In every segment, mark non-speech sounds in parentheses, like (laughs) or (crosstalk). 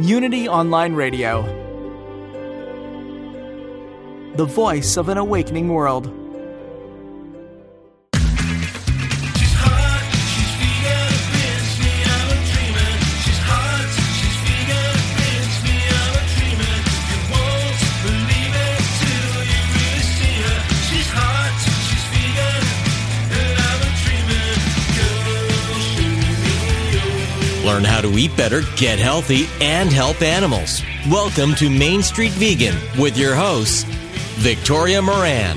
Unity Online Radio. The voice of an awakening world. Learn how to eat better, get healthy, and help animals. Welcome to Main Street Vegan with your hosts, Victoria Moran.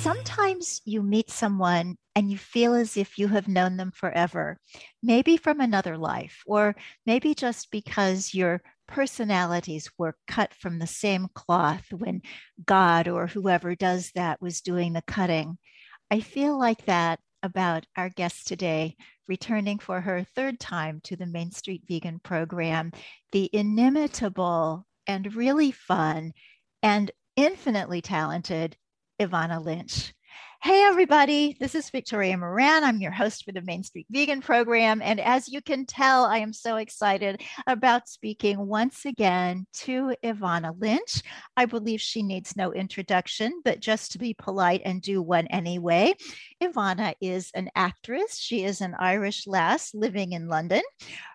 Sometimes you meet someone and you feel as if you have known them forever, maybe from another life, or maybe just because you're personalities were cut from the same cloth when God or whoever does that was doing the cutting. I feel like that about our guest today, returning for her third time to the Main Street Vegan program, the inimitable and really fun and infinitely talented Evanna Lynch. Hey, everybody, this is Victoria Moran. I'm your host for the Main Street Vegan program. And as you can tell, I am so excited about speaking once again to Evanna Lynch. I believe she needs no introduction, but just to be polite and do one anyway. Evanna is an actress, she is an Irish lass living in London.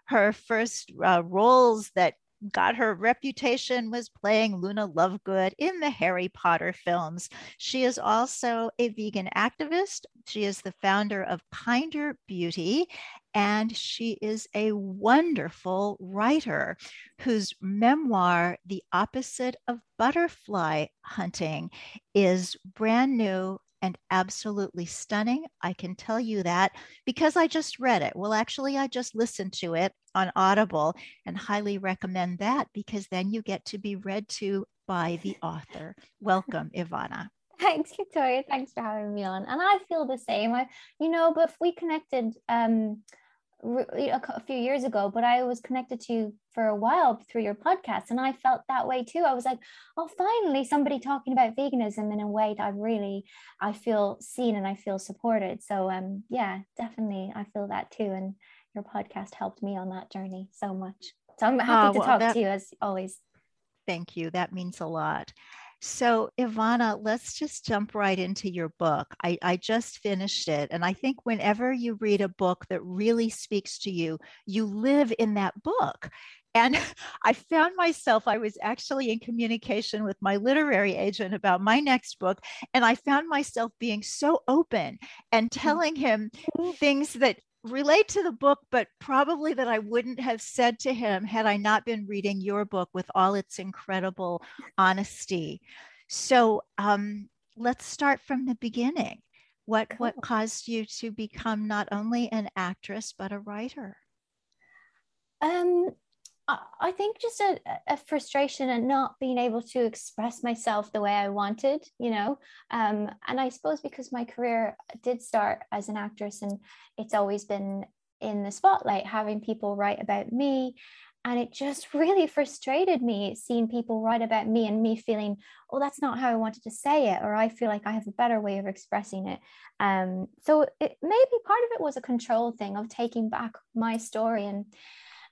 Her first uh, roles that got her reputation was playing Luna Lovegood in the Harry Potter films. She is also a vegan activist. She is the founder of Kinder Beauty, and she is a wonderful writer whose memoir, The Opposite of Butterfly Hunting, is brand new and absolutely stunning. I can tell you that because I just read it. Well, actually, I just listened to it on Audible and highly recommend that because then you get to be read to by the author. Welcome, Evanna. (laughs) Thanks, Victoria. Thanks for having me on. And I feel the same. I, you know, but we connected um, a few years ago, but I was connected to you for a while through your podcast, and I felt that way too. I was like, oh, finally, somebody talking about veganism in a way that I really, I feel seen and I feel supported. So, um, yeah, definitely, I feel that too, and your podcast helped me on that journey so much. So I'm happy oh, to talk that, to you as always. Thank you. That means a lot. So, Evanna, let's just jump right into your book. I, I, just finished it. And I think whenever you read a book that really speaks to you, you live in that book. And (laughs) I found myself, I was actually in communication with my literary agent about my next book. And I found myself being so open and mm. telling him things that relate to the book, but probably that I wouldn't have said to him had I not been reading your book with all its incredible honesty. So um, let's start from the beginning. What cool. what caused you to become not only an actress but a writer? Um, I think just a, a, frustration and not being able to express myself the way I wanted, you know. Um, and I suppose because my career did start as an actress and it's always been in the spotlight, having people write about me. And it just (laughs) really frustrated me seeing people write about me and me feeling, oh, that's not how I wanted to say it, or I feel like I have a better way of expressing it. Um, so it, maybe part of it was a control thing of taking back my story and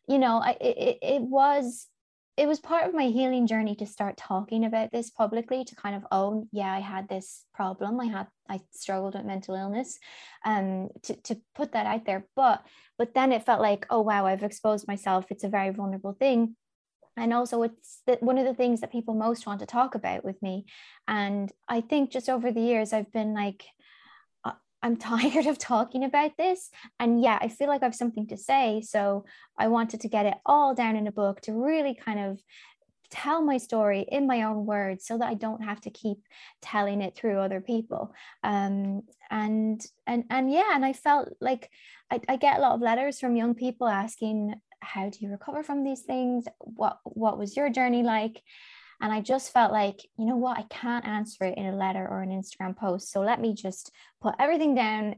you know I, it, it was it was part of my healing journey to start talking about this publicly to kind of own yeah i had this problem. I had i struggled with mental illness um to, to put that out there. But but then it felt like oh wow i've exposed myself. It's a very vulnerable thing. And also it's the, one of the things that people most want to talk about with me. And i think just over the years i've been like i'm (laughs) tired of talking about this and yeah i feel like i have something to say so i wanted to get it all down in a book to really kind of tell my story in my own words so that I don't have to keep telling it through other people. Um, and and and yeah, and I felt like I, I get a lot of letters from young people asking, how do you recover from these things? What what was your journey like? And I just felt like, you know what, I can't answer it in a letter or an Instagram post. So let me just put everything down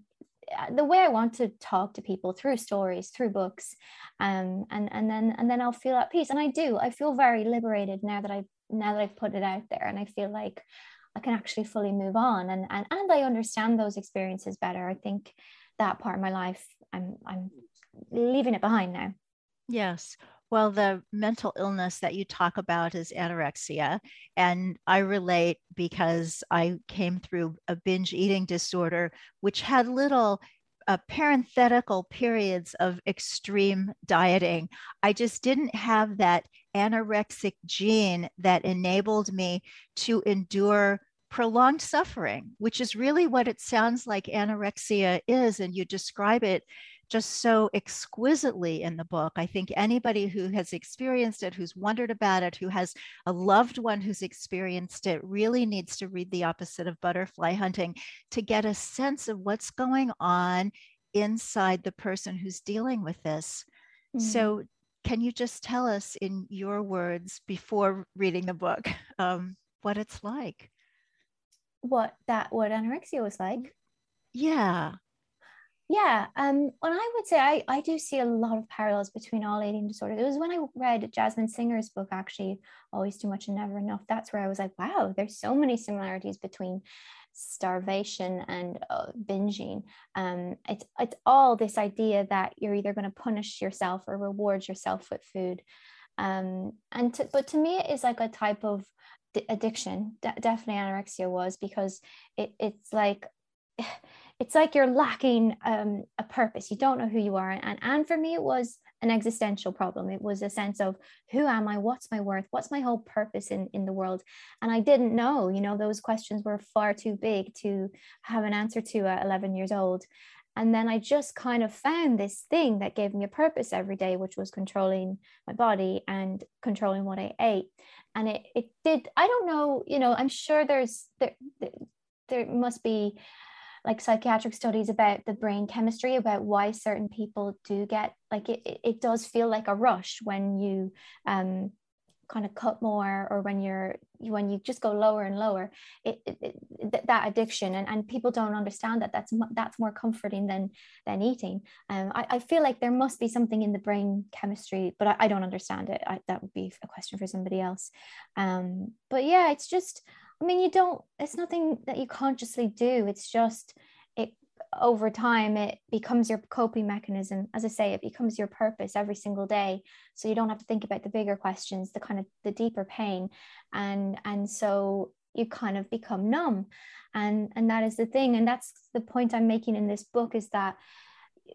uh, the way I want to talk to people through stories, through books, um, and and then and then I'll feel at peace. And I do. I feel very liberated now that I've now that I've put it out there, and I feel like I can actually fully move on, and and and I understand those experiences better. I think that part of my life, I'm I'm leaving it behind now. Yes. Well, the mental illness that you talk about is anorexia. And I relate because I came through a binge eating disorder, which had little uh, parenthetical periods of extreme dieting. I just didn't have that anorexic gene that enabled me to endure prolonged suffering, which is really what it sounds like anorexia is. And you describe it just so exquisitely in the book. I think anybody who has experienced it, who's wondered about it, who has a loved one who's experienced it, really needs to read The Opposite of Butterfly Hunting to get a sense of what's going on inside the person who's dealing with this. Mm-hmm. So, can you just tell us in your words before reading the book (laughs) um, what it's like? What that what anorexia was like? Yeah. Yeah, um, and I would say I, I do see a lot of parallels between all eating disorders. It was when I read Jasmin Singer's book, actually, Always Too Much and Never Enough. That's where I was like, wow, there's so many similarities between starvation and uh, binging. Um, it's it's all this idea that you're either going to punish yourself or reward yourself with food. Um, and to, but to me, it is like a type of addiction. De- definitely, anorexia was because it it's like it's like you're lacking um, a purpose. You don't know who you are. And, and for me, it was an existential problem. It was a sense of who am I? What's my worth? What's my whole purpose in, in the world? And I didn't know, you know, those questions were far too big to have an answer to at 11 years old. And then I just kind of found this thing that gave me a purpose every day, which was controlling my body and controlling what I ate. And it, it did, I don't know, you know, I'm sure there's, there, there must be like psychiatric studies about the brain chemistry about why certain people do get like it, it does feel like a rush when you um kind of cut more or when you're when you just go lower and lower. It, it, it, that addiction and, and people don't understand that that's that's more comforting than than eating. Um, I, I feel like there must be something in the brain chemistry but I, I don't understand it. I, that would be a question for somebody else. Um, but yeah it's just I mean, you don't, it's nothing that you consciously do. It's just, it over time, it becomes your coping mechanism. As I say, it becomes your purpose every single day. So you don't have to think about the bigger questions, the kind of the deeper pain. And, and so you kind of become numb. And, and that is the thing. And that's the point I'm making in this book is that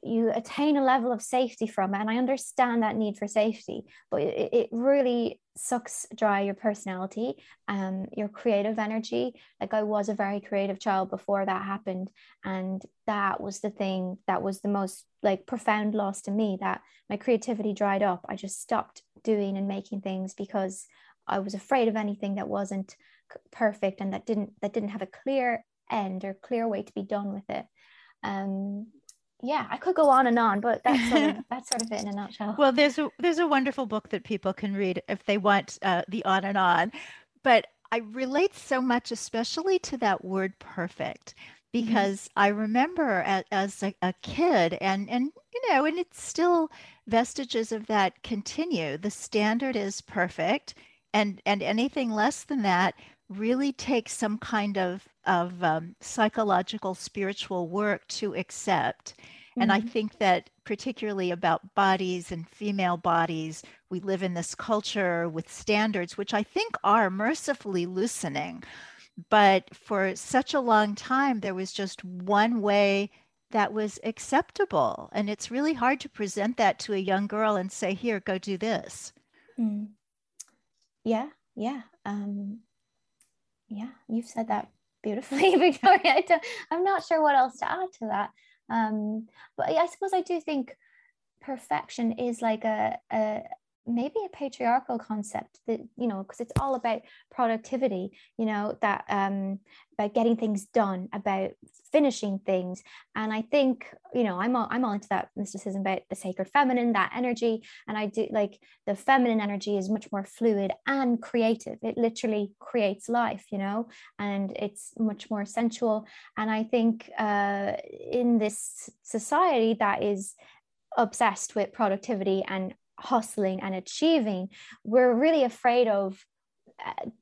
you attain a level of safety from it and i understand that need for safety but it, it really sucks dry your personality um your creative energy. Like i was a very creative child before that happened and that was the thing that was the most like profound loss to me that my creativity dried up. I just stopped doing and making things because i was afraid of anything that wasn't perfect and that didn't that didn't have a clear end or clear way to be done with it. Um yeah, I could go on and on, but that's sort of, (laughs) that's sort of it in a nutshell. Well, there's a there's a wonderful book that people can read if they want uh, the on and on, but I relate so much, especially to that word perfect, mm-hmm. because mm-hmm. I remember as, as a, a, kid, and and you know, and it's still vestiges of that continue. The standard is perfect, and and anything less than that really takes some kind of of um, psychological spiritual work to accept mm-hmm. and i mm-hmm. think that particularly about bodies and female bodies we live in this culture with standards which i think are mercifully loosening but for such a long time there was just one way that was acceptable and it's really hard to present that to a young girl and say here go do this mm. yeah yeah um yeah you've said that beautifully (laughs) victoria. I i'm not sure what else to add to that. Um but i suppose i do think perfection is like a, a maybe a patriarchal concept that you know because it's all about productivity you know that um about getting things done about finishing things. And i think you know i'm all, i'm all into that mysticism about the sacred feminine that energy. And i do like the feminine energy is much more fluid and creative. It literally creates life you know and it's much more sensual. And i think uh in this society that is obsessed with productivity and hustling and achieving, we're really afraid of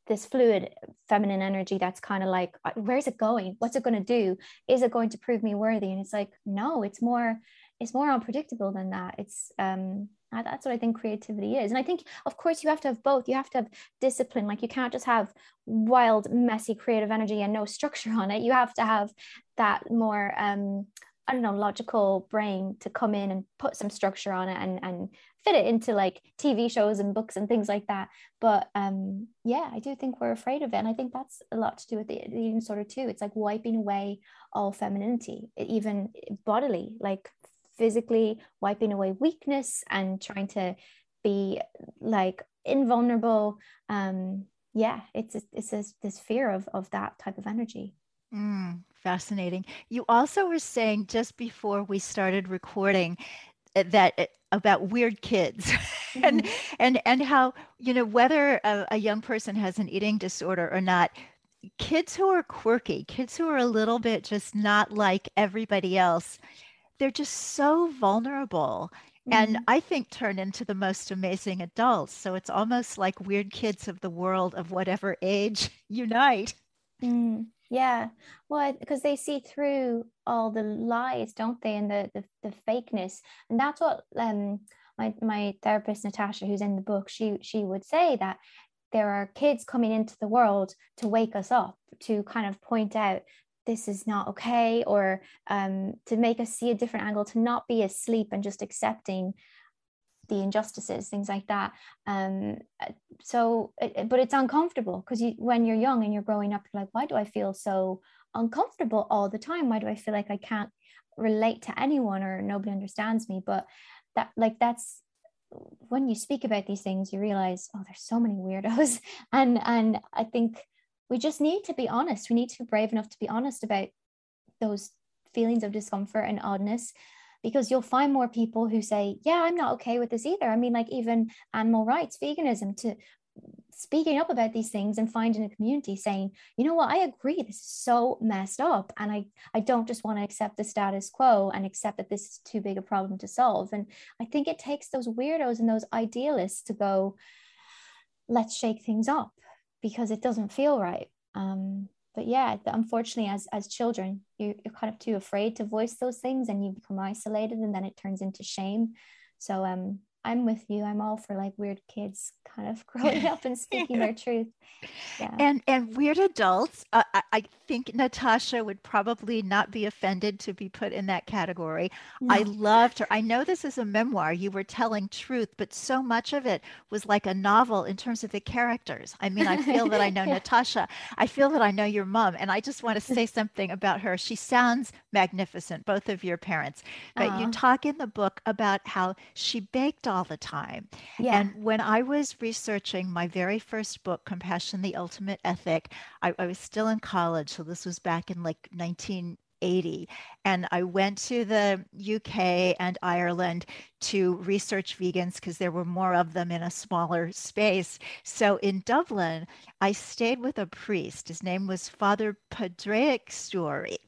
this fluid feminine energy that's kind of like uh, where's it going? What's it going to do? Is it going to prove me worthy? And it's like no it's more it's more unpredictable than that. It's um that's what i think creativity is. And i think of course you have to have both. You have to have discipline. Like you can't just have wild messy creative energy and no structure on it. You have to have that more um I don't know, logical brain to come in and put some structure on it and, and fit it into like TV shows and books and things like that. But um, yeah, I do think we're afraid of it. And I think that's a lot to do with the, eating disorder too. It's like wiping away all femininity, even bodily, like physically wiping away weakness and trying to be like invulnerable. Um, yeah, it's, it's this, this fear of, of that type of energy. Mm, fascinating. You also were saying just before we started recording eh, that eh, about weird kids (laughs) mm-hmm. and and and how you know whether a, a young person has an eating disorder or not kids who are quirky kids who are a little bit just not like everybody else they're just so vulnerable mm-hmm. and i think turn into the most amazing adults so it's almost like weird kids of the world of whatever age (laughs) unite mm. Yeah, well, because they see through all the lies, don't they, and the the, the fakeness, and that's what um my my therapist Natasha, who's in the book, she she would say that there are kids coming into the world to wake us up, to kind of point out this is not okay, or um, to make us see a different angle, to not be asleep and just accepting the injustices things like that. Um so but it's uncomfortable because you when you're young and you're growing up you're like why do i feel so uncomfortable all the time? Why do i feel like i can't relate to anyone or nobody understands me? But that like that's when you speak about these things you realize oh there's so many weirdos. (laughs) And and i think we just need to be honest. We need to be brave enough to be honest about those feelings of discomfort and oddness because you'll find more people who say, Yeah, I'm not okay with this either. I mean, like even animal rights, veganism, to speaking up about these things and finding a community saying, you know what, I agree, this is so messed up. And I, I don't just want to accept the status quo and accept that this is too big a problem to solve. And I think it takes those weirdos and those idealists to go, let's shake things up because it doesn't feel right. Um, but yeah unfortunately as as children you, you're kind of too afraid to voice those things and you become isolated and then it turns into shame. So um I'm with you. I'm all for like weird kids kind of (laughs) growing (laughs) up and speaking their truth. Yeah. And and weird adults. Uh, I, I think Natasha would probably not be offended to be put in that category. No. I loved her. I know this is a memoir. You were telling truth, but so much of it was like a novel in terms of the characters. I mean, I feel that I (laughs) know yeah. Natasha. I feel that I know your mom, and I just want to say something about her. She sounds magnificent, both of your parents. But Aww. you talk in the book about how she baked all the time. Yeah. And when I was researching my very first book, Compassion, the Ultimate Ethic, I, I was still in college. So this was back in like 1980. And I went to the UK and Ireland to research vegans because there were more of them in a smaller space. So in Dublin, I stayed with a priest. His name was Father Padraic Story.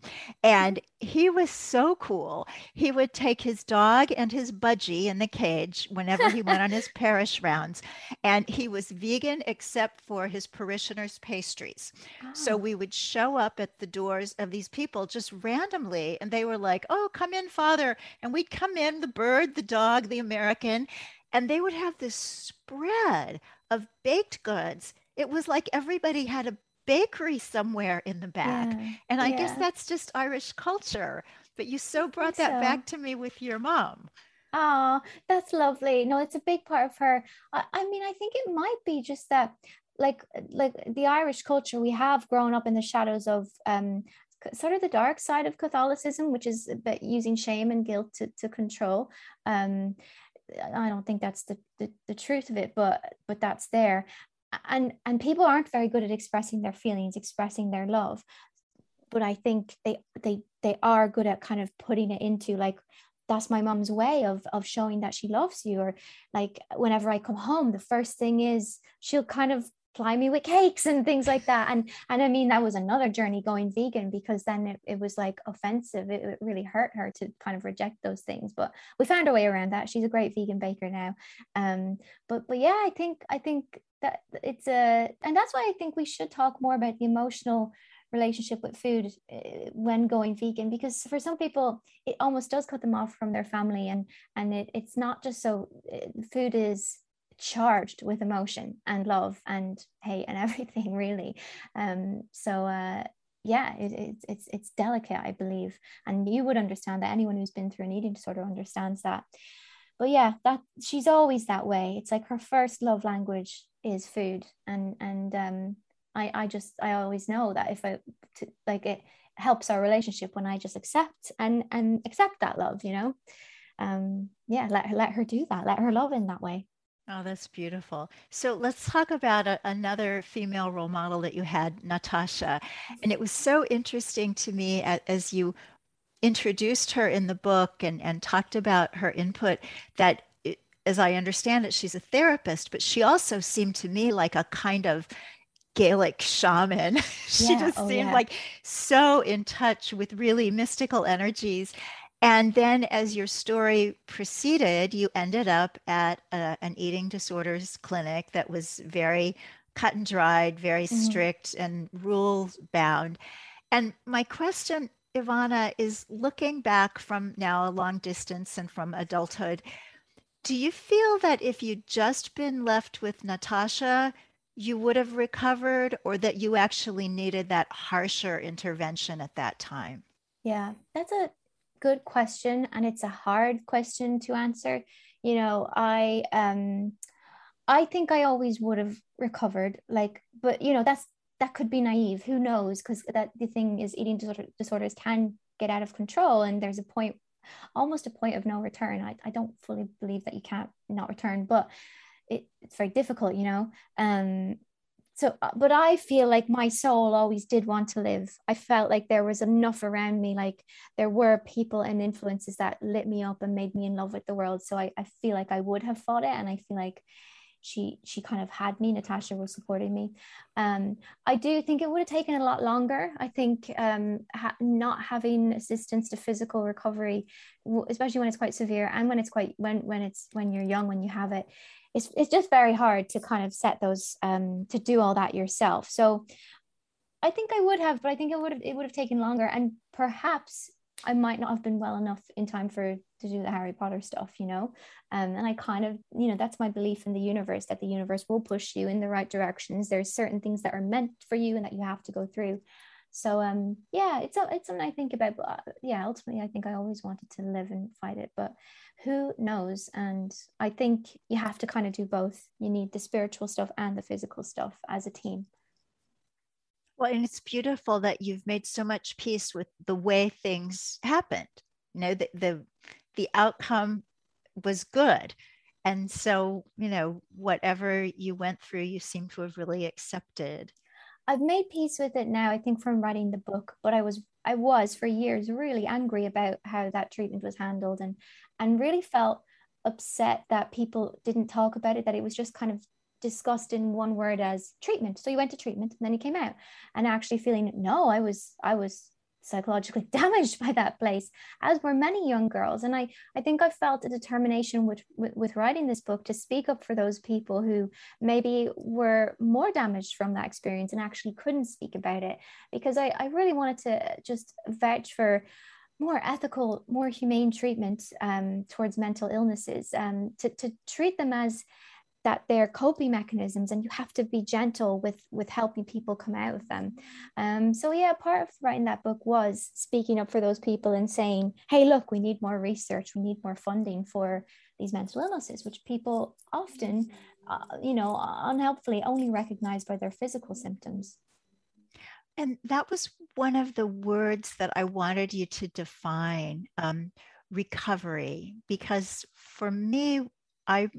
And he was so cool. He would take his dog and his budgie in the cage whenever he went on his (laughs) parish rounds. And he was vegan except for his parishioners' pastries. Oh. So we would show up at the doors of these people just randomly and they were like, "Oh, come in, Father," and we'd come in, the bird, the dog, the American, and they would have this spread of baked goods. It was like everybody had a bakery somewhere in the back, yeah. and I yeah. guess that's just Irish culture. But you so brought that so. back to me with your mom. Oh, that's lovely. No, it's a big part of her. I, I mean, I think it might be just that like like the Irish culture, we have grown up in the shadows of um sort of the dark side of Catholicism, which is using shame and guilt to, to control. Um, I don't think that's the, the, the truth of it, but but that's there. And and people aren't very good at expressing their feelings, expressing their love. But I think they they they are good at kind of putting it into like that's my mom's way of of showing that she loves you or like whenever i come home the first thing is she'll kind of ply me with cakes and things like that. And and i mean that was another journey going vegan because then it, it was like offensive. It, it, really hurt her to kind of reject those things. But we found a way around that. She's a great vegan baker now. Um but but yeah i think i think that it's a and that's why i think we should talk more about the emotional relationship with food uh, when going vegan because for some people it almost does cut them off from their family. And and it, it's not just so uh, food is charged with emotion and love and hate and (laughs) everything really. Um so uh yeah it, it, it's it's delicate i believe. And you would understand that anyone who's been through an eating disorder understands that. But yeah that she's always that way. It's like her first love language is food. And and um i i just i always know that if i like it helps our relationship when i just accept and and accept that love you know? Um yeah let her let her do that. Let her love in that way Oh, that's beautiful. So let's talk about a, another female role model that you had, Natasha. And it was so interesting to me as, as you introduced her in the book and, and talked about her input that, it, as I understand it, she's a therapist, but she also seemed to me like a kind of Gaelic shaman. (laughs) she yeah, just oh, seemed yeah. like so in touch with really mystical energies. And then, as your story proceeded, you ended up at a, an eating disorders clinic that was very cut and dried, very mm-hmm. strict and rules bound. And my question, Evanna, is looking back from now a long distance and from adulthood, do you feel that if you'd just been left with Natasha, you would have recovered, or that you actually needed that harsher intervention at that time? Yeah, that's a good question and it's a hard question to answer. You know i um i think i always would have recovered like but you know that's that could be naive. Who knows? Because that the thing is eating disorder, disorders can get out of control and there's a point almost a point of no return. I, I don't fully believe that you can't not return but it, it's very difficult you know? Um so uh, but i feel like my soul always did want to live. I felt like there was enough around me like there were people and influences that lit me up and made me in love with the world. So i, I feel like i would have fought it and i feel like she she kind of had me natasha was supporting me. Um, i do think it would have taken a lot longer. I think um, ha- not having assistance to physical recovery especially when it's quite severe and when it's quite when when it's when you're young when you have it it's, it's just very hard to kind of set those um, to do all that yourself. So i think i would have but i think it would have it would have taken longer and perhaps i might not have been well enough in time for to do the harry potter stuff you know? Um, and i kind of you know that's my belief in the universe that the universe will push you in the right directions. There's certain things that are meant for you and that you have to go through so um yeah it's it's something i think about but uh, yeah ultimately i think i always wanted to live and fight it but who knows? And i think you have to kind of do both. You need the spiritual stuff and the physical stuff as a team. Well and it's beautiful that you've made so much peace with the way things happened you know the the, the outcome was good. And so you know whatever you went through you seem to have really accepted I've made peace with it now, I think from writing the book, but I was I was for years really angry about how that treatment was handled and and really felt upset that people didn't talk about it, that it was just kind of discussed in one word as treatment. So you went to treatment and then you came out and actually feeling no, I was I was psychologically (laughs) damaged by that place as were many young girls. And i i think i felt a determination with, with, with writing this book to speak up for those people who maybe were more damaged from that experience and actually couldn't speak about it. Because i i really wanted to just vouch for more ethical more humane treatment um, towards mental illnesses um, to, to treat them as that they're coping mechanisms and you have to be gentle with with helping people come out of them. Um, so yeah part of writing that book was speaking up for those people and saying hey look we need more research. We need more funding for these mental illnesses which people often uh, you know unhelpfully only recognize by their physical symptoms. And that was one of the words that I wanted you to define um, recovery, because for me, I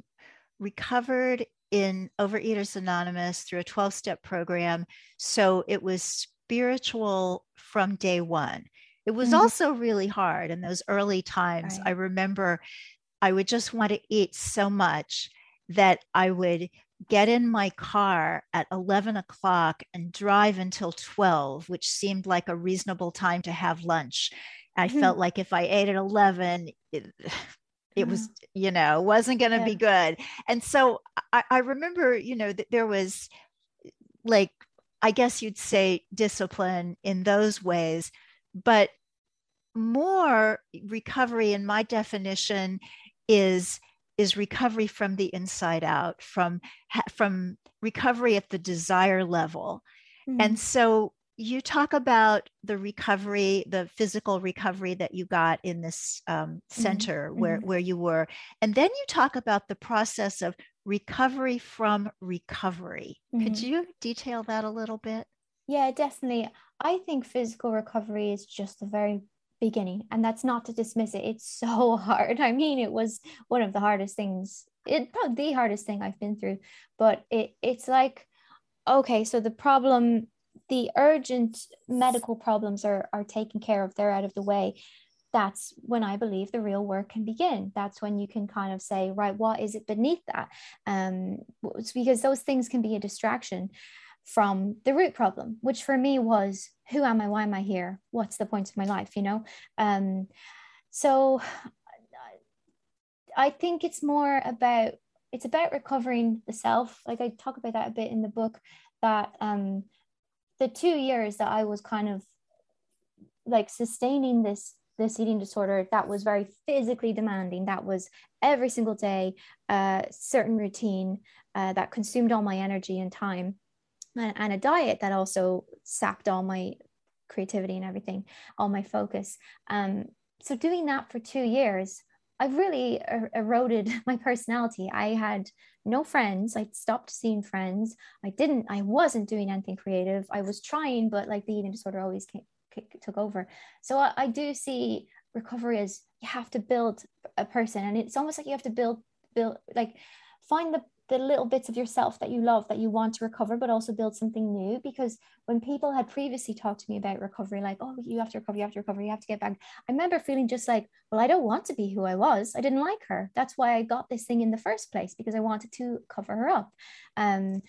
recovered in Overeaters Anonymous through a 12 step program. So it was spiritual from day one. It was mm-hmm. also really hard in those early times. Right. I remember I would just want to eat so much that I would get in my car at 11 o'clock and drive until 12, which seemed like a reasonable time to have lunch. I mm-hmm. felt like if I ate at 11, it, it was, mm-hmm. you know, wasn't going to yeah. be good. And so I, I remember, you know, that there was like, I guess you'd say discipline in those ways, but more recovery in my definition is is recovery from the inside out from from recovery at the desire level mm-hmm. and so you talk about the recovery the physical recovery that you got in this um, mm-hmm. center mm-hmm. where where you were and then you talk about the process of recovery from recovery mm-hmm. could you detail that a little bit yeah definitely i think physical recovery is just the very beginning and that's not to dismiss it it's so (laughs) hard i mean it was one of the hardest things it probably the hardest thing i've been through but it it's like okay so the problem the urgent medical problems are are taken care of they're out of the way that's when i believe the real work can begin that's when you can kind of say right what is it beneath that um because those things can be a distraction from the root problem, which for me was who am I? Why am I here? What's the point of my life? You know? Um, so I think it's more about it's about recovering the self. Like I talk about that a bit in the book, that um the two years that I was kind of like sustaining this this eating disorder that was very physically demanding that was every single day a uh, certain routine uh, that consumed all my energy and time and, and a diet that also sapped all my creativity and everything, all my focus. Um, so doing that for two years, I've really er- eroded (laughs) my personality. I had no friends. I stopped seeing friends. I didn't. I wasn't doing anything creative. I was trying, but like the eating disorder always came, took over. So I, I do see recovery as you have to build a person, and it's almost like you have to build build like find the the little bits of yourself that you love that you want to recover but also build something new. Because when people had previously talked to me about recovery like oh you have to recover you have to recover you have to get back i remember feeling just like well i don't want to be who i was. I didn't like her. That's why i got this thing in the first place because i wanted to cover her up. Um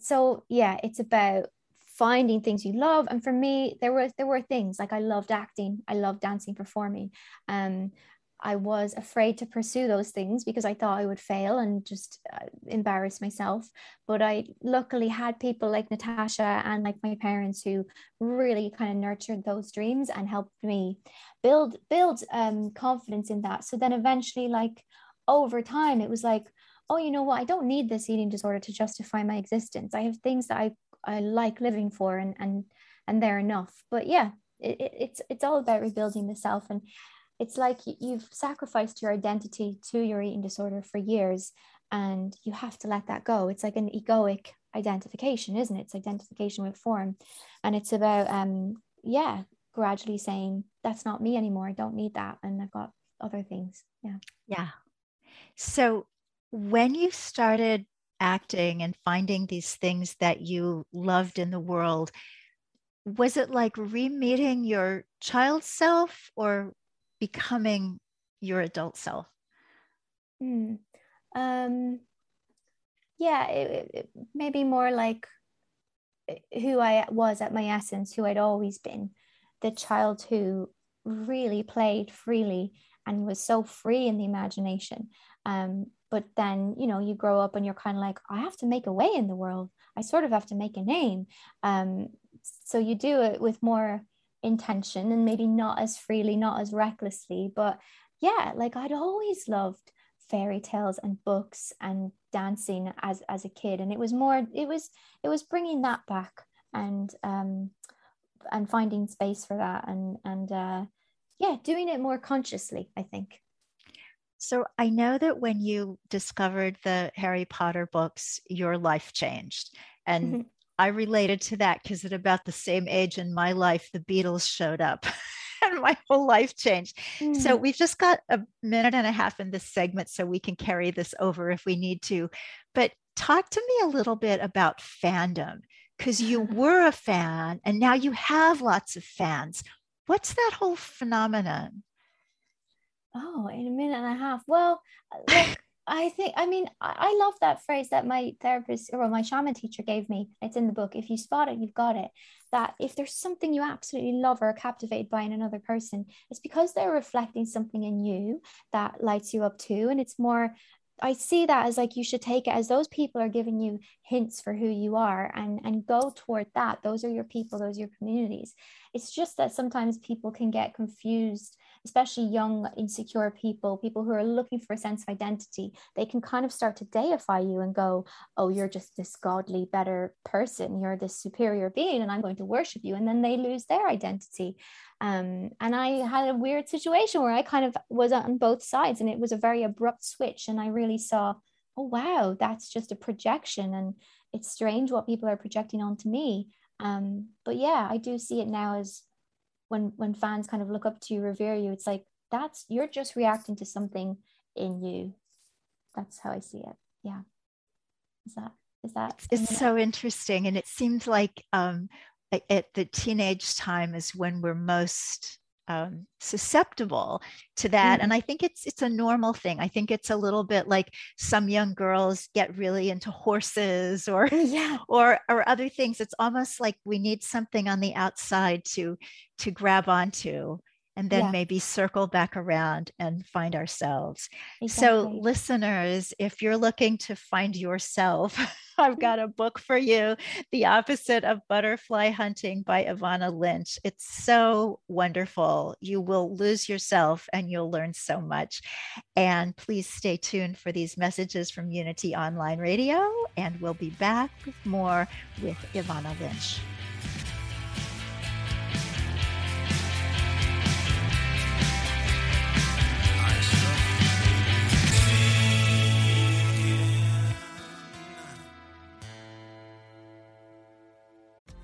so yeah it's about finding things you love. And for me there were there were things like i loved acting. I loved dancing performing. Um I was afraid to pursue those things because I thought I would fail and just uh, embarrass myself. But I luckily had people like Natasha and like my parents who really kind of nurtured those dreams and helped me build build um, confidence in that. So then eventually, like over time, it was like, oh, you know what? I don't need this eating disorder to justify my existence. I have things that I I like living for, and and and they're enough. But yeah, it, it, it's it's all about rebuilding the self and it's like you've sacrificed your identity to your eating disorder for years and you have to let that go. It's like an egoic identification isn't it? It's identification with form. And it's about um yeah gradually saying that's not me anymore. I don't need that. And i've got other things. Yeah. Yeah. So when you started acting and finding these things that you loved in the world was it like re-meeting your child self or becoming your adult self? Mm. Um, yeah, it, it, maybe more like eh, who I was at my essence, who I'd always been, the child who really played freely and was so free in the imagination. Um, but then, you know, you grow up and you're kind of like, I have to make a way in the world. I sort of have to make a name. Um, so you do it with more intention and maybe not as freely, not as recklessly. But yeah, like I'd always loved fairy tales and books and dancing as as a kid and it was more it was it was bringing that back and um and finding space for that and and uh yeah doing it more consciously i think so I know that when you discovered the Harry Potter books, your life changed. And mm-hmm. I related to that because at about the same age in my life, the Beatles showed up. (laughs) and my whole life changed. Mm. So we've just got a minute and a half in this segment, so we can carry this over if we need to. But talk to me a little bit about fandom because you (laughs) were a fan and now you have lots of fans. What's that whole phenomenon? Oh, in a minute and a half. Well, look, I think, I mean, I, love that phrase that my therapist or my shaman teacher gave me. It's in the book. If you spot it, you've got it. That if there's something you absolutely love or are captivated by in another person, it's because they're reflecting something in you that lights you up too. And it's more, I see that as like you should take it as those people are giving you hints for who you are and and go toward that. Those are your people, those are your communities. It's just that sometimes people can get confused especially young, insecure people, people who are looking for a sense of identity, they can kind of start to deify you and go, Oh, you're just this godly, better person. You're this superior being, and I'm going to worship you. And then they lose their identity. Um, and I had a weird situation where I kind of was on both sides, and it was a very abrupt switch. And I really saw, Oh, wow, that's just a projection. And it's strange what people are projecting onto me. Um, but yeah, I do see it now as when when fans kind of look up to you revere you it's like that's you're just reacting to something in you. That's how i see it. Yeah. Is that is that it's so interesting and it seems like um at the teenage time is when we're most um, susceptible to that. Mm. And I think it's it's a normal thing. I think it's a little bit like some young girls get really into horses or yeah. (laughs) or or other things. It's almost like we need something on the outside to to grab onto and then yeah. maybe circle back around and find ourselves. Exactly. So, listeners, if you're looking to find yourself, (laughs) I've mm-hmm. got a book for you The Opposite of Butterfly Hunting by Evanna Lynch. It's so wonderful. You will lose yourself and you'll learn so much. And please stay tuned for these messages from Unity Online Radio, and we'll be back with more with Evanna Lynch.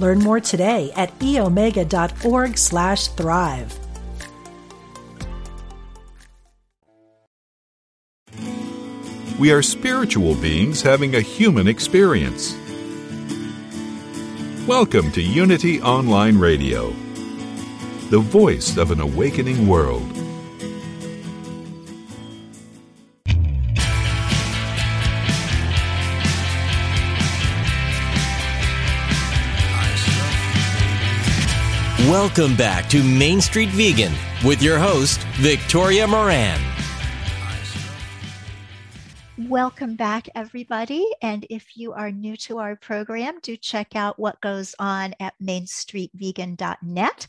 Learn more today at eomega.org slash thrive. We are spiritual beings having a human experience. Welcome to Unity Online Radio, the voice of an awakening world. Welcome back to Main Street Vegan with your host, Victoria Moran. Welcome back, everybody. And if you are new to our program, do check out what goes on at mainstreetvegan.net.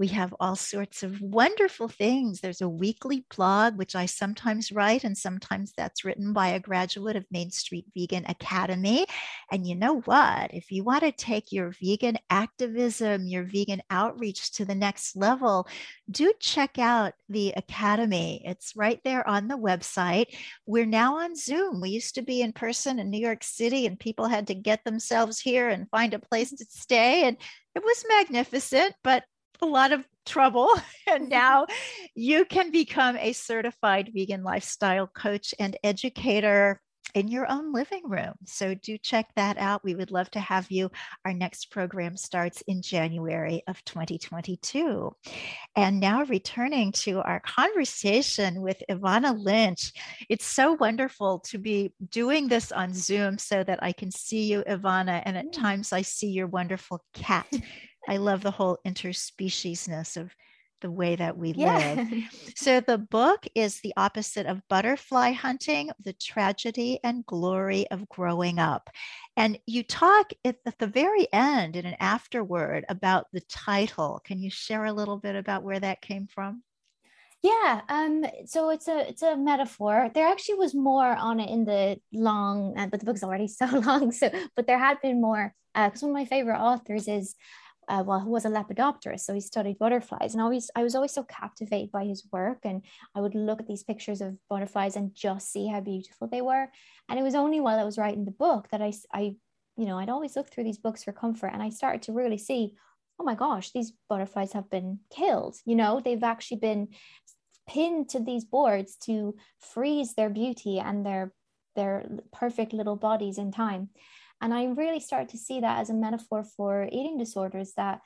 We have all sorts of wonderful things. There's a weekly blog, which I sometimes write, and sometimes that's written by a graduate of Main Street Vegan Academy. And you know what? If you want to take your vegan activism, your vegan outreach to the next level, do check out the Academy. It's right there on the website. We're now on Zoom. We used to be in person in New York City, and people had to get themselves here and find a place to stay. And it was magnificent, but a lot of trouble. (laughs) And (laughs) now you can become a certified vegan lifestyle coach and educator in your own living room. So do check that out. We would love to have you. Our next program starts in January of 2022. And now returning to our conversation with Evanna Lynch. It's so wonderful to be doing this on Zoom so that I can see you, Evanna, and at mm. times I see your wonderful cat. I love the whole interspeciesness of the way that we yeah. live. (laughs) So the book is the opposite of butterfly hunting, the tragedy and glory of growing up. And you talk at, the very end in an afterword about the title. Can you share a little bit about where that came from? Yeah, um, so it's a it's a metaphor. There actually was more on it in the long, uh, but the book's already (laughs) so long. So, but there had been more because uh, one of my favorite authors is uh, well, who was a lepidopterist, so he studied butterflies, and always I was always so captivated by his work, and I would look at these pictures of butterflies and just see how beautiful they were. And it was only while I was writing the book that I, I, you know, I'd always look through these books for comfort, and I started to really see, oh my gosh, these butterflies have been killed. You know, they've actually been pinned to these boards to freeze their beauty and their their perfect little bodies in time and I really started to see that as a metaphor for eating disorders that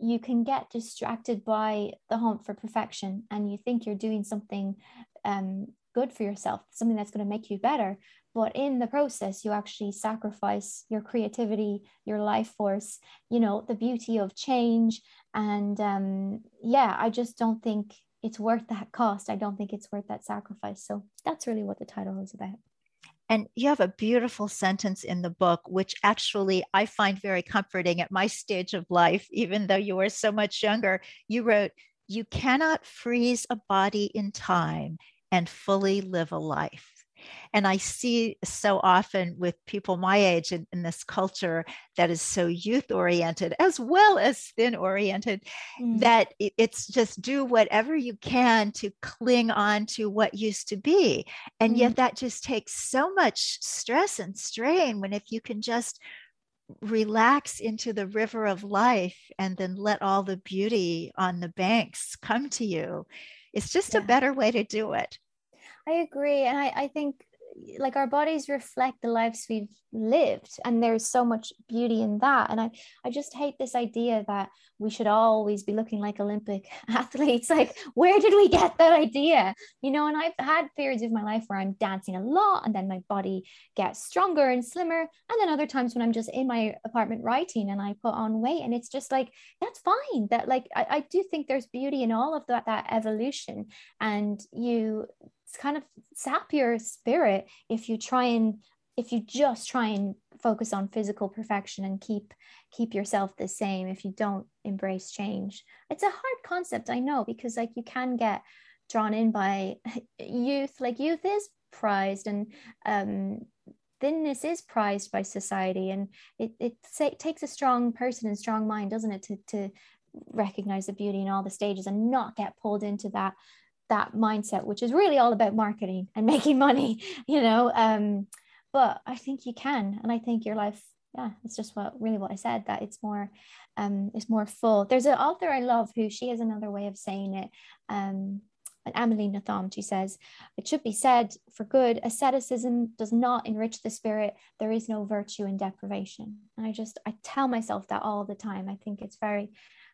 you can get distracted by the hunt for perfection and you think you're doing something um, good for yourself, something that's going to make you better. But in the process, you actually sacrifice your creativity, your life force, you know, the beauty of change. And um, yeah, I just don't think it's worth that cost. I don't think it's worth that sacrifice. So that's really what the title is about. And you have a beautiful sentence in the book, which actually I find very comforting at my stage of life, even though you are so much younger. You wrote, You cannot freeze a body in time and fully live a life. And I see so often with people my age in, in this culture that is so youth oriented as well as thin oriented mm. that it, it's just do whatever you can to cling on to what used to be. And mm. yet that just takes so much stress and strain when if you can just relax into the river of life and then let all the beauty on the banks come to you. It's just yeah. a better way to do it. I agree. And I, I think like our bodies reflect the lives we've lived and there's so much beauty in that and i i just hate this idea that we should always be looking like olympic (laughs) athletes like where did we get that idea you know and i've had periods of my life where i'm dancing a lot and then my body gets stronger and slimmer and then other times when i'm just in my apartment writing and i put on weight and it's just like that's fine that like i, I do think there's beauty in all of that that evolution and you kind of sap your spirit if you try and if you just try and focus on physical perfection and keep keep yourself the same if you don't embrace change. It's a hard concept i know because like you can get drawn in by (laughs) youth like youth is prized and um thinness is prized by society and it, it, it takes a strong person and strong mind doesn't it to, to recognize the beauty in all the stages and not get pulled into that that mindset, which is really all about marketing and (laughs) making money, you know. Um, but I think you can, and I think your life, yeah, it's just what really what I said that it's more, um, it's more full. There's an author I love who she has another way of saying it. Um, and Amélie Nothomb, she says, it should be said for good, asceticism does not enrich the spirit. There is no virtue in deprivation. And I just, I tell myself that all the time. I think it's very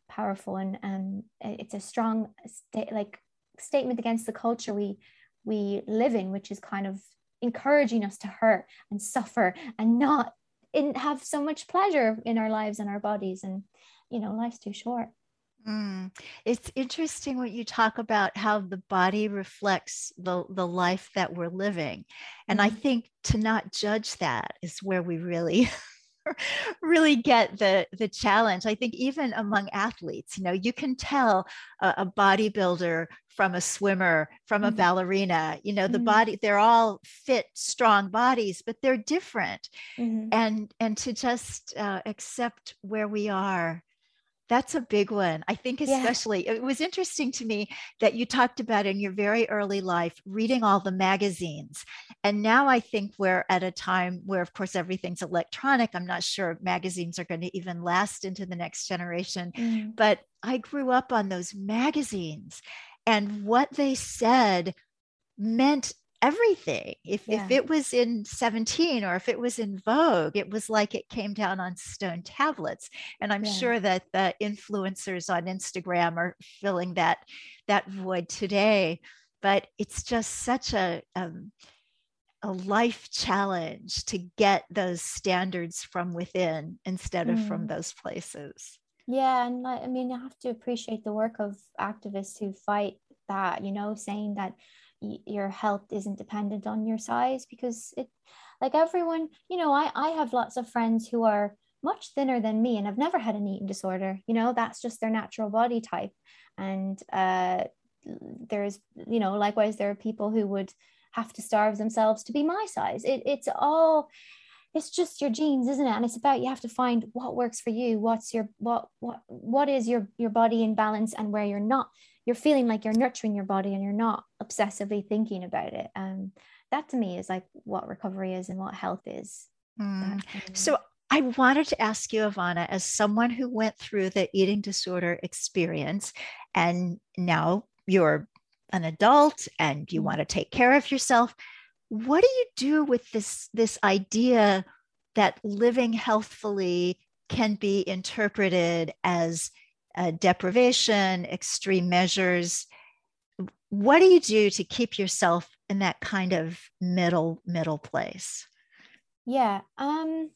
powerful and um, it's a strong, state, like statement against the culture we we live in, which is kind of encouraging us to hurt and suffer and not in, have so much pleasure in our lives and our bodies. And you know, life's too short. Mm. It's interesting when you talk about how the body reflects the, the life that we're living. And mm-hmm. I think to not judge that is where we really (laughs) (laughs) really get the the challenge i think even among athletes you know you can tell a, a bodybuilder from a swimmer from a mm-hmm. ballerina you know the mm-hmm. body they're all fit strong bodies but they're different mm-hmm. and and to just uh, accept where we are that's a big one. I think, especially, yeah. it was interesting to me that you talked about in your very early life reading all the magazines. And now I think we're at a time where, of course, everything's electronic. I'm not sure magazines are going to even last into the next generation. Mm. But I grew up on those magazines, and what they said meant everything. If Yeah. if it was in 17 or if it was in vogue, it was like it came down on stone tablets. And I'm Yeah. sure that the influencers on Instagram are filling that that void today. But it's just such a um, a life challenge to get those standards from within instead of from Mm. those places. Yeah, and like, I mean, I have to appreciate the work of activists who fight that, you know, saying that your health isn't dependent on your size because it, like everyone, you know, I, I have lots of friends who are much thinner than me and i've never had an eating disorder. You know, that's just their natural body type. And uh, there's, you know, likewise, there are people who would have to starve themselves to be my size. It, it's all, it's just your genes isn't it and it's about you have to find what works for you what's your what what what is your your body in balance and where you're not you're feeling like you're nurturing your body and you're not obsessively thinking about it um that to me is like what recovery is and what health is Mm. That kind of- So I wanted to ask you, Evanna, as someone who went through the eating disorder experience, and now you're an adult and you Mm. want to take care of yourself, what do you do with this this idea that living healthfully can be interpreted as uh, deprivation, extreme measures? What do you do to keep yourself in that kind of middle middle place? Yeah. Um,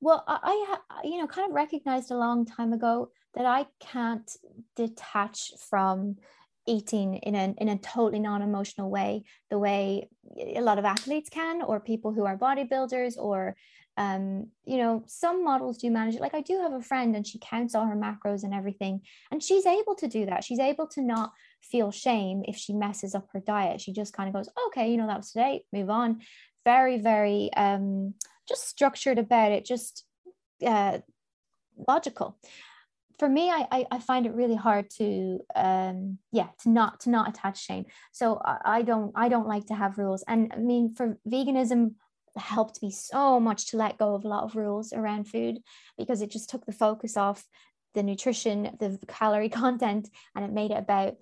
well, I, I you know, kind of recognized a long time ago that I can't detach from eating in a in a totally non-emotional way, the way a lot of athletes can, or people who are bodybuilders, or um, you know, some models do manage it. Like I do have a friend, and she counts all her macros and everything, and she's able to do that. She's able to not feel shame if she messes up her diet. She just kind of goes, okay, you know, that was today, move on very very um just structured about it just uh logical for me I, I i find it really hard to um yeah to not to not attach shame so I, I don't i don't like to have rules and i mean for veganism helped me so much to let go of a lot of rules around food because it just took the focus off the nutrition the calorie (laughs) content and it made it about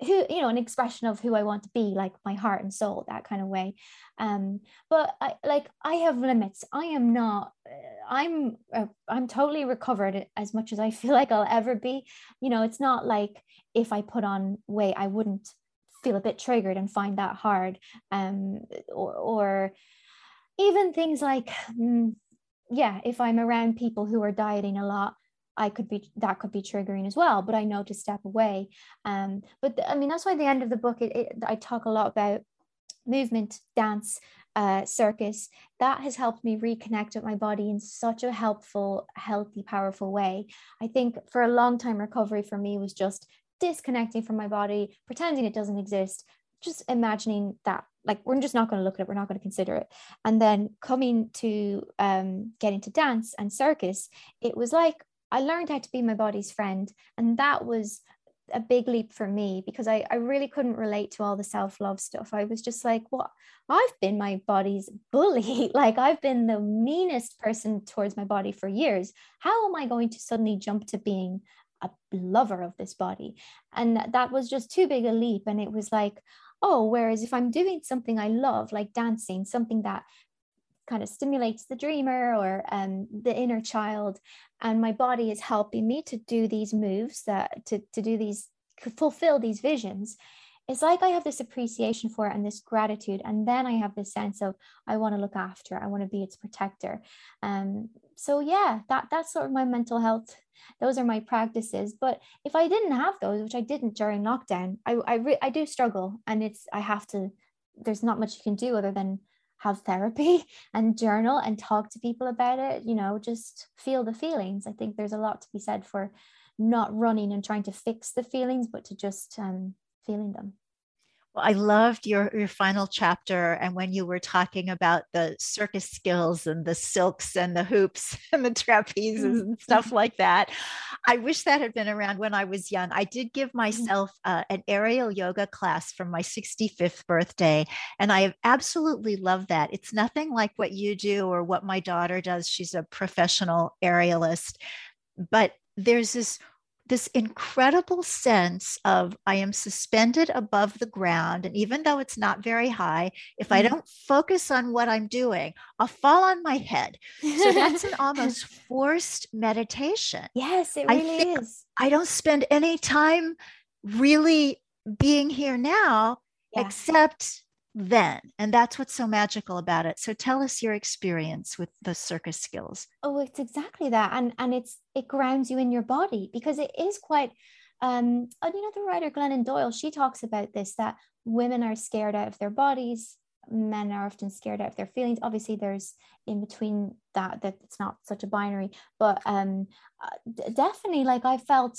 who you know an expression of who i want to be like my heart and soul that kind of way. Um but I, like i have limits. I am not i'm uh, i'm totally recovered as much as i (laughs) feel like i'll ever be. You know it's not like if i put on weight i wouldn't feel a bit triggered and find that hard um or, or even things like mm, yeah if i'm around people who are dieting a lot I could be that could be triggering as well, but I know to step away. Um, but I mean that's why the end of the book it, it, I talk a lot about movement, dance, uh, circus. That has helped me reconnect with my body in such a helpful, healthy, powerful way. I think for a long time, recovery for me was just disconnecting from my body, pretending it doesn't exist, just imagining that like we're just not going to look at it we're not going to consider it and then coming to um, getting to dance and circus it was like I learned how to be my body's friend. And that was a big leap for me because I, I really couldn't relate to all the self love stuff. I was just like, what? Well, I've been my body's bully. (laughs) like, I've been the meanest person towards my body for years. How am I going to suddenly jump to being a lover of this body? And that was just too big a leap. And it was like, oh, whereas if I'm doing something I love, like dancing, something that kind of stimulates the dreamer or um, the inner child and my body is helping me to do these moves that to, to do these fulfill these visions it's like i have this appreciation for it and this gratitude and then i have this sense of i want to look after i want to be its protector. Um so yeah that that's sort of my mental health. Those are my practices. But if i didn't have those which i didn't during lockdown i i, re- I do struggle and it's i have to there's not much you can do other than have therapy (laughs) and journal and talk to people about it you know just feel the feelings. I think there's a lot to be said for not running and trying to fix the feelings but to just um, feeling them well, I loved your, your final chapter. And when you were talking about the circus skills and the silks and the hoops (laughs) and the trapezes Mm-hmm. and stuff like that, I wish that had been around when I was young. I did give Mm-hmm. myself uh, an aerial yoga class for my 65th birthday. And I have absolutely loved that. It's nothing like what you do or what my daughter does. She's a professional aerialist. But there's this this incredible sense of I am suspended above the ground. And even though it's not very high, if I mm-hmm. don't focus on what I'm doing, I'll fall on my head. So that's an (laughs) almost forced meditation. Yes, it really I is. I don't spend any time really being here now, yeah. except then. And that's what's so magical about it. So tell us your experience with the circus skills. Oh, it's exactly that. And and it's it grounds you in your body because it is quite um and you know the writer Glennon Doyle, she talks about this that women are scared out of their bodies, men are often scared out of their feelings. Obviously there's in between that that it's not such a binary, but um uh, definitely like I felt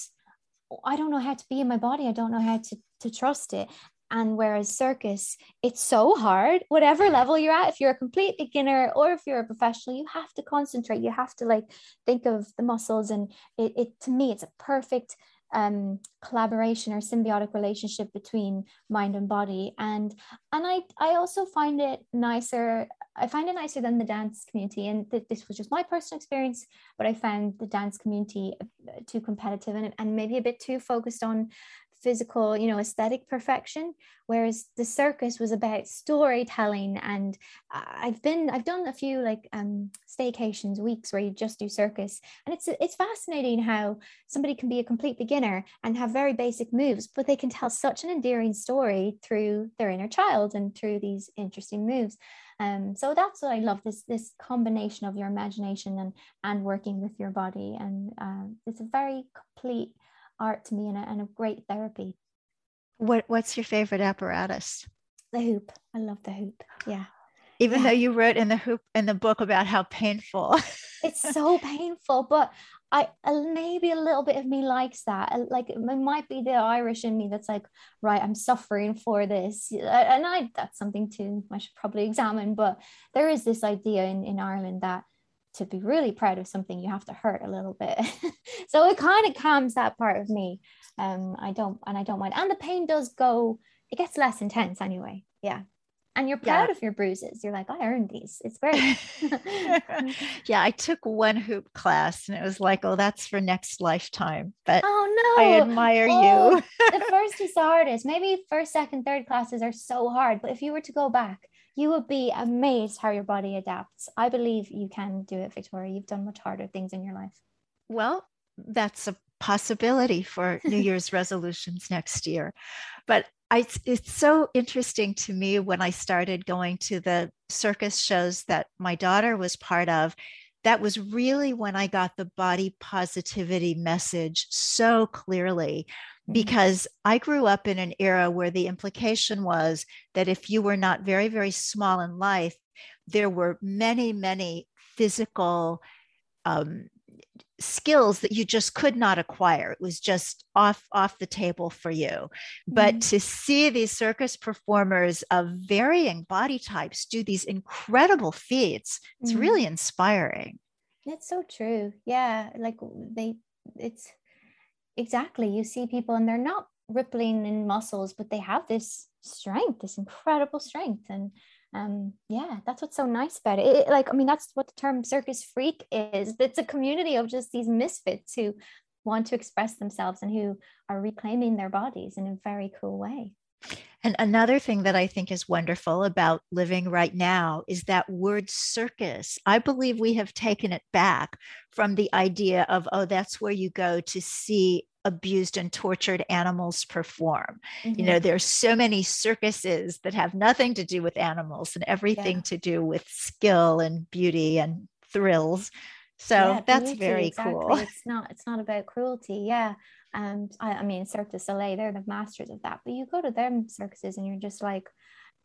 I don't know how to be in my body. I don't know how to to trust it. And whereas circus, it's so hard, whatever level you're at, if you're a complete beginner or if you're a professional, you have to concentrate. You have to like think of the muscles. And it, it to me, it's a perfect um, collaboration or symbiotic relationship between mind and body. And and I I also find it nicer. I find it nicer than the dance community. And th- this was just my personal experience, but I found the dance community uh, too competitive and, and maybe a bit too focused on physical, you know, aesthetic perfection, whereas the circus was about storytelling. And I've been, I've done a few like um, staycations, weeks where you just do circus, and it's it's fascinating how somebody can be a complete beginner and have very basic moves, but they can tell such an endearing story through their inner child and through these interesting moves. Um, so that's what I love this this combination of your imagination and and working with your body, and uh, it's a very complete art to me and a, and a great therapy. What What's your favorite apparatus? The hoop. I love the hoop. Yeah. Even yeah. though you wrote in the hoop in the book about how painful. it's so (laughs) painful, but I maybe a little bit of me likes that. Uh, like it might be the Irish in me that's like, right, I'm suffering for this, and I that's something too I should probably examine. But there is this idea in in Ireland that to be really proud of something you have to hurt a little bit. (laughs) So it kind of calms that part of me um i don't and i don't mind. And the pain does go it gets less intense anyway. Yeah. And you're proud yeah. of your bruises. You're like i earned these. It's great. (laughs) (laughs) Yeah i took one hoop class and it was like oh that's for next lifetime but oh no. I admire oh, you the first is the hardest. Maybe first second third classes are so hard but if you were to go back you will be amazed how your body adapts. I believe you can do it, Victoria. You've done much harder things in your life. Well, that's a possibility for New Year's (laughs) resolutions next year. But I, it's so interesting to me when I started going to the circus shows that my daughter was part of. That was really when I got the body positivity message so clearly. Because I grew up in an era where the implication was that if you were not very, very small in life, there were many, many physical um, skills that you just could not acquire. It was just off off the table for you. But mm-hmm. to see these circus performers of varying body types do these incredible feats, it's mm-hmm. really inspiring. It's so true. Yeah, like they it's exactly you see people and they're not rippling in muscles but they have this strength this incredible strength. And um yeah that's what's so nice about it. it like i mean that's what the term circus freak is. It's a community of just these misfits who want to express themselves and who are reclaiming their bodies in a very cool way and another thing that I think is wonderful about living right now is that word circus. I believe we have taken it back from the idea of, oh, that's where you go to see abused and tortured animals perform. Mm-hmm. You know, there's so many circuses that have nothing to do with animals and everything yeah. to do with skill and beauty and thrills. So yeah, that's beauty, very exactly. cool. It's not it's not about cruelty. Yeah. And I, I mean, Cirque du Soleil, they're the masters of that. But you go to them circuses and you're just like,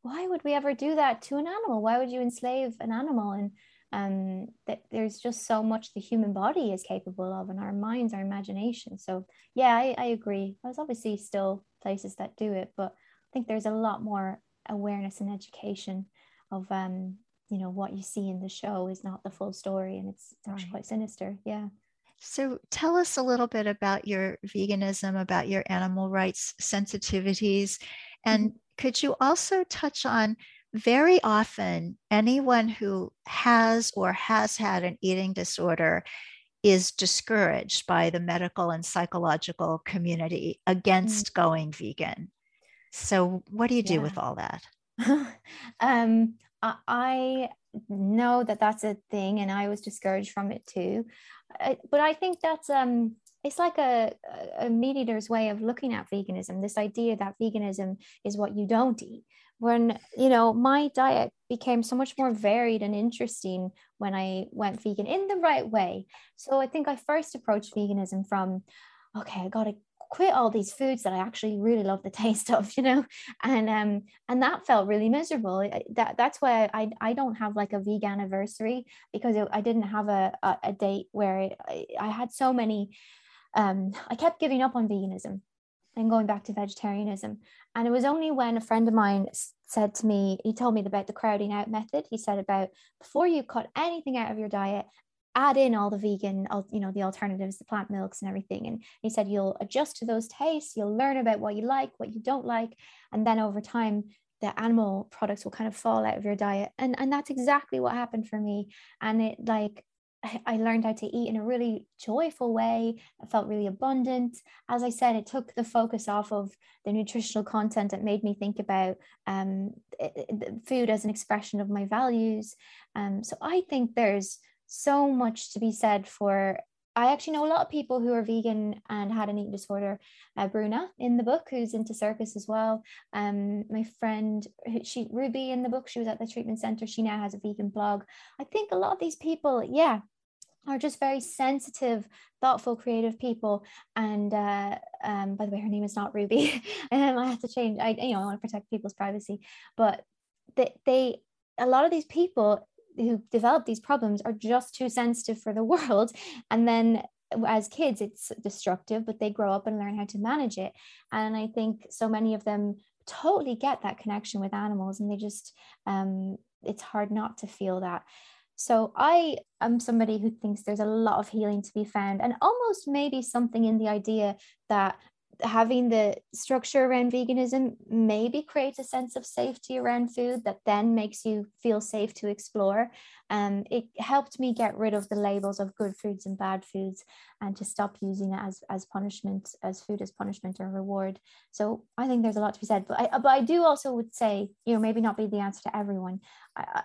why would we ever do that to an animal? Why would you enslave an animal? And um, that there's just so much the human body is capable of, and our minds, our imagination. So yeah, I, I agree. There's obviously still places that do it, but I think there's a lot more awareness and education of um, you know what you see in the show is not the full story, and it's, it's actually quite sinister. Yeah. So tell us a little bit about your veganism, about your animal rights sensitivities. And mm-hmm. could you also touch on very often anyone who has or has had an eating disorder is discouraged by the medical and psychological community against mm. going vegan. So, what do you do yeah. with all that? (laughs) um, I know that that's a thing, and I was discouraged from it too. I, but I think that's um, it's like a, a meat eater's way of looking at veganism. This idea that veganism is what you don't eat. When you know my diet became so much more varied and interesting when I went vegan in the right way. So I think I first approached veganism from, okay, I got to quit all these foods that I actually really love the (laughs) taste of, you know, and um and that felt really miserable. That that's why I I don't have like a vegan anniversary because it, I didn't have a, a, a date where I, I had so many. Um, I kept giving up on veganism and going back to vegetarianism. And it was only when a friend of mine said to me, he told me about the crowding out method. He said about before you cut anything out of your diet, add in all the vegan, you know, the alternatives, the plant milks and everything. And he said, you'll adjust to those tastes, you'll learn about what you like, what you don't like. And then over time, the animal products will kind of fall out of your diet. And, and that's exactly what happened for me. And it like, I learned how to eat in a really joyful way. I felt really abundant. As I said, it took the focus off of the nutritional content. It made me think about um, food as an expression of my values. Um, so I think there's so much to be said for I actually know a lot of people who are vegan and had an eating disorder. Uh, Bruna in the book, who's into circus as well. Um, my friend, she Ruby in the book, she was at the treatment center. She now has a vegan blog. I think a lot of these people, yeah, are just very sensitive, thoughtful, creative people. And uh, um, by the way, her name is not Ruby. (laughs) um, I have to change. I you know I want to protect people's privacy, but they, they a lot of these people who develop these problems are just too sensitive for the (laughs) world. And then as kids it's destructive but they grow up and learn how to manage it. And i think so many of them totally get that connection with animals and they just um, it's hard not to feel that. So i am somebody who thinks there's a lot of healing to be found and almost maybe something in the idea that having the structure around veganism maybe creates a sense of safety around food that then makes you feel safe to explore. Um, it helped me get rid of the labels of good foods and bad foods and to stop using it as, as punishment, as food as punishment or reward. So I think there's a lot to be said. But I, but I do also would say, you know, maybe not be the answer to everyone. I,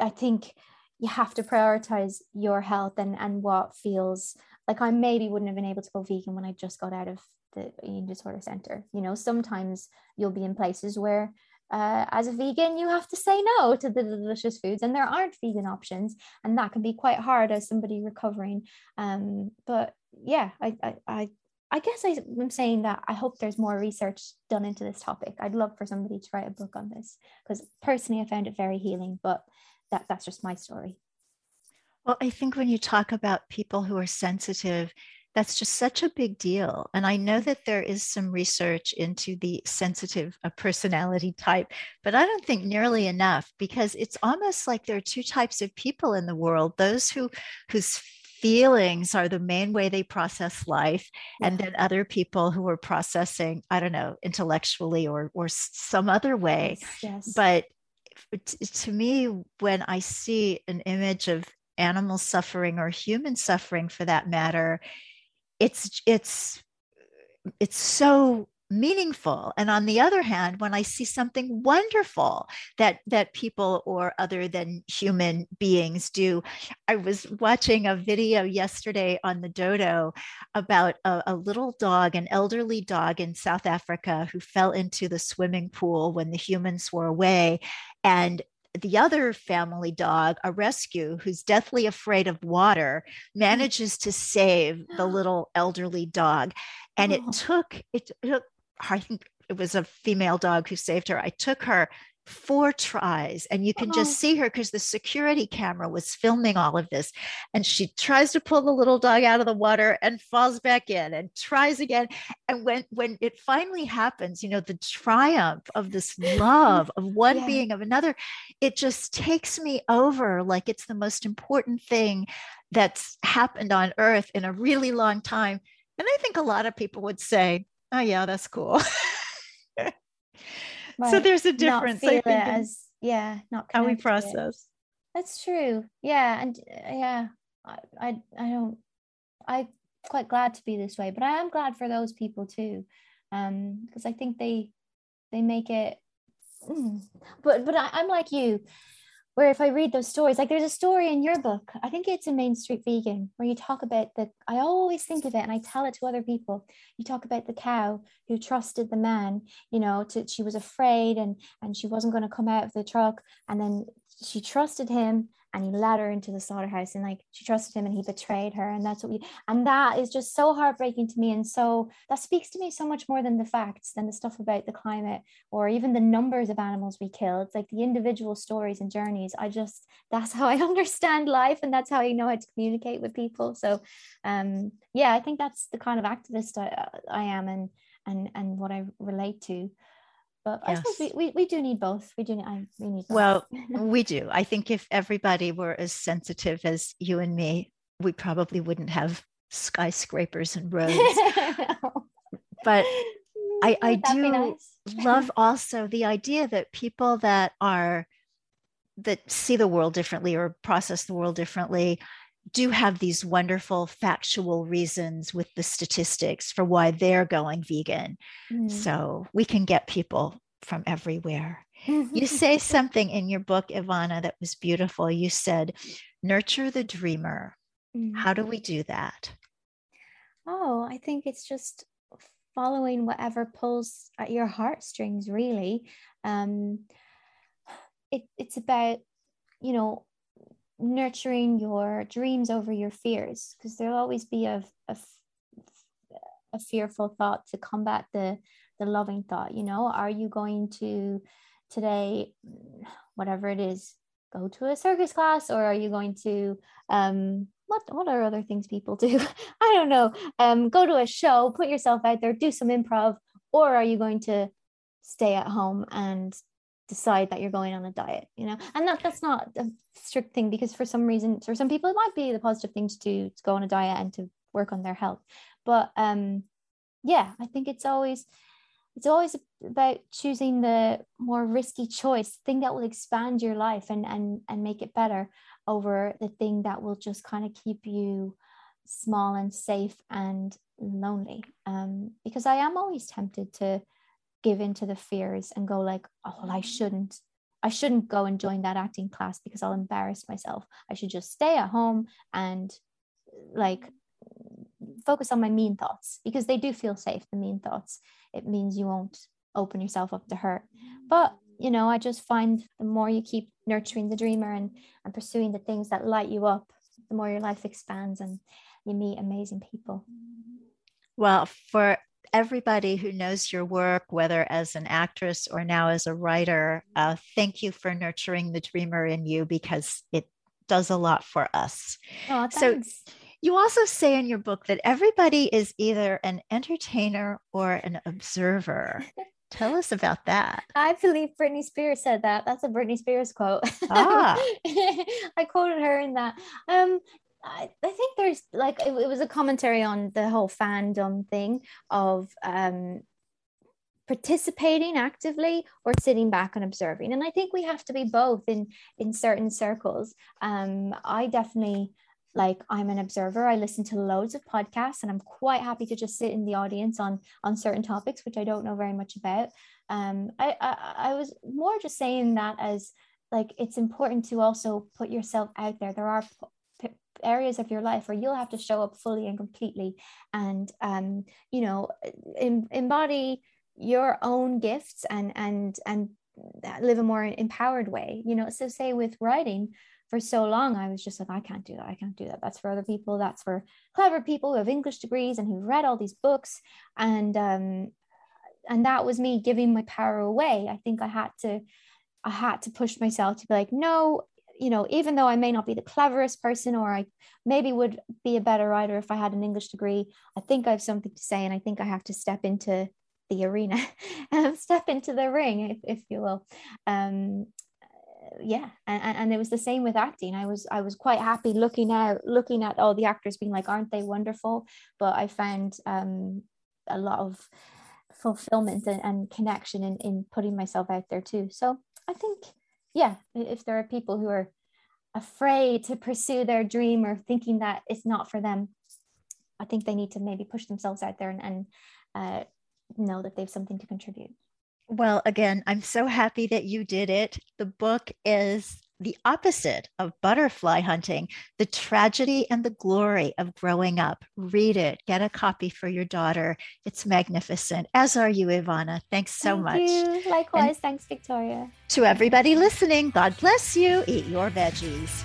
I think you have to prioritize your health and, and what feels like I maybe wouldn't have been able to go vegan when I just got out of the eating disorder center you know sometimes you'll be in places where uh, as a vegan you have to say no to the delicious foods and there aren't vegan options and that can be quite hard as somebody recovering um, but yeah I, I, I I guess I, am saying that I hope there's more research done into this topic. I'd love for somebody to write a book on this because personally I found it very healing, but that, that's just my story. Well, I think when you talk about people who are sensitive that's just such a big deal. And I know that there is some research into the sensitive uh, personality type, but I don't think nearly enough because it's almost like there are two types of people in the world those who whose feelings are the main way they process life yeah. and then other people who are processing i don't know intellectually or or some other way yes, yes. but to me when i see an image of animal suffering or human suffering for that matter it's it's it's so meaningful. And on the other hand when i see something wonderful that that people or other than human beings do i was watching a video yesterday on the dodo about a, a, little dog an elderly dog in south africa who fell into the swimming pool when the humans were away. And the other family dog, a rescue who's deathly afraid of water, mm. manages to save the (gasps) little elderly dog. And oh. it took it took I think it was a female dog who saved her. I took her four tries and you can oh. just uh-huh. see her because the security camera was filming all of this and she tries to pull the little dog out of the water and falls back in and tries again and when when it finally happens you know the triumph of this love of (laughs) one yeah. being of another it just takes me over like it's the most important thing that's happened on earth in a really long time and i think a lot of people would say oh yeah that's cool (laughs) Right. So there's a difference. Not feel it as yeah, not how we process. That's true. Yeah, and uh, yeah, I, I I don't I'm quite glad to be this way, but I am glad for those people too, um because I think they they make it. Mm. But but I, I'm like you where if I read those stories, like there's a story in your book, I think it's in Main Street Vegan, where you talk about the, I always think of it and I tell it to other people. You talk about the cow who trusted the man, you know, to, she was afraid and, and she wasn't going to come out of the truck. And then she trusted him and he led her into the slaughterhouse and like she trusted him and he betrayed her and that's what we and that is just so heartbreaking to me and so that speaks to me so much more than the facts than the stuff about the climate or even the numbers of animals we kill. It's like the individual stories and journeys. I just that's how i (laughs) understand life and that's how i know how to communicate with people. So um yeah i think that's the kind of activist i, I am and and and what i relate to but yes. I suppose we, we, we do need both. We do need, I, we need both. Well, (laughs) we do. I think if everybody were as sensitive as you and me, we probably wouldn't have skyscrapers and roads. (laughs) but I, I do nice? love (laughs) also the idea that people that are that see the world differently or process the world differently do have these wonderful factual reasons with the statistics for why they're going vegan. Mm. So we can get people from everywhere. you say something in your book, Evanna, that was beautiful. You said, nurture the dreamer. Mm. How do we do that? Oh, I think it's just following whatever pulls at your heartstrings, really. Um, it, it's about, you know, nurturing your dreams over your fears because there'll always be a, a, a fearful thought to combat the the loving thought you know? Are you going to today whatever it is go to a circus class or are you going to um what what are other things people do? (laughs) I don't know. Um go to a show put yourself out there do some improv or are you going to stay at home and decide that you're going on a diet you know? And that that's not a strict thing because for some reason for some people it might be the positive thing to do to go on a diet and to work on their health. But um yeah i think it's always it's always about choosing the more risky choice thing that will expand your life and and and make it better over the thing that will just kind of keep you small and safe and lonely. Um because i am always tempted to give into the fears and go like oh well, i mm-hmm. shouldn't i shouldn't go and join that acting class because i'll embarrass myself. I should just stay at home and like focus on my mean thoughts because they do feel safe the mean thoughts. It means you won't open yourself up to hurt. But you know i just find the more you keep nurturing the dreamer and and pursuing the things that light you up the more your life expands and you meet amazing people. Well for everybody who knows your work, whether as an actress or now as a writer, uh, thank you for nurturing the dreamer in you because it does a lot for us. Oh, so you also say in your book that everybody is either an entertainer or an observer. (laughs) Tell us about that. I believe Britney Spears said that. That's a Britney Spears quote. Ah. (laughs) I quoted her in that. Um, I, I think there's like it, it, was a commentary on the whole fandom thing of um, participating actively or sitting back and observing. And i think we have to be both in in certain circles. Um, i definitely like i'm an observer. I listen to loads of podcasts and i'm quite happy to just sit in the audience on on certain topics which i don't know very much about. Um, I, I i was more just saying that as like it's important to also put yourself out there. There are areas of your life where you'll have to show up fully and completely and um, you know em- embody your own gifts and and and live a more empowered way you know? So say with writing for so long i was just like i can't do that. I can't do that. That's for other people. That's for clever people who have english degrees and who've read all these books. And um and that was me giving my power away. I think i had to i had to push myself to be like no you know, even though I may not be the cleverest person or I maybe would be a better writer if I had an English degree, I think I have something to say and I think I have to step into the arena, and (laughs) step into the ring, if, if you will. Um, yeah and, and it was the same with acting. I was i was quite happy looking out looking at all the actors being like aren't they wonderful? But i found um a lot of fulfillment and, and connection in, in putting myself out there too. So i think yeah, if there are people who are afraid to pursue their dream or thinking that it's not for them, I think they need to maybe push themselves out there and, and uh, know that they have something to contribute. Well, again, I'm so happy that you did it. The book is the opposite of butterfly hunting, the tragedy and the glory of growing up. Read it, get a copy for your daughter. It's magnificent, as are you, Evanna. Thanks so Thank much. You. Likewise. And Thanks, Victoria. To everybody listening, God bless you. Eat your veggies.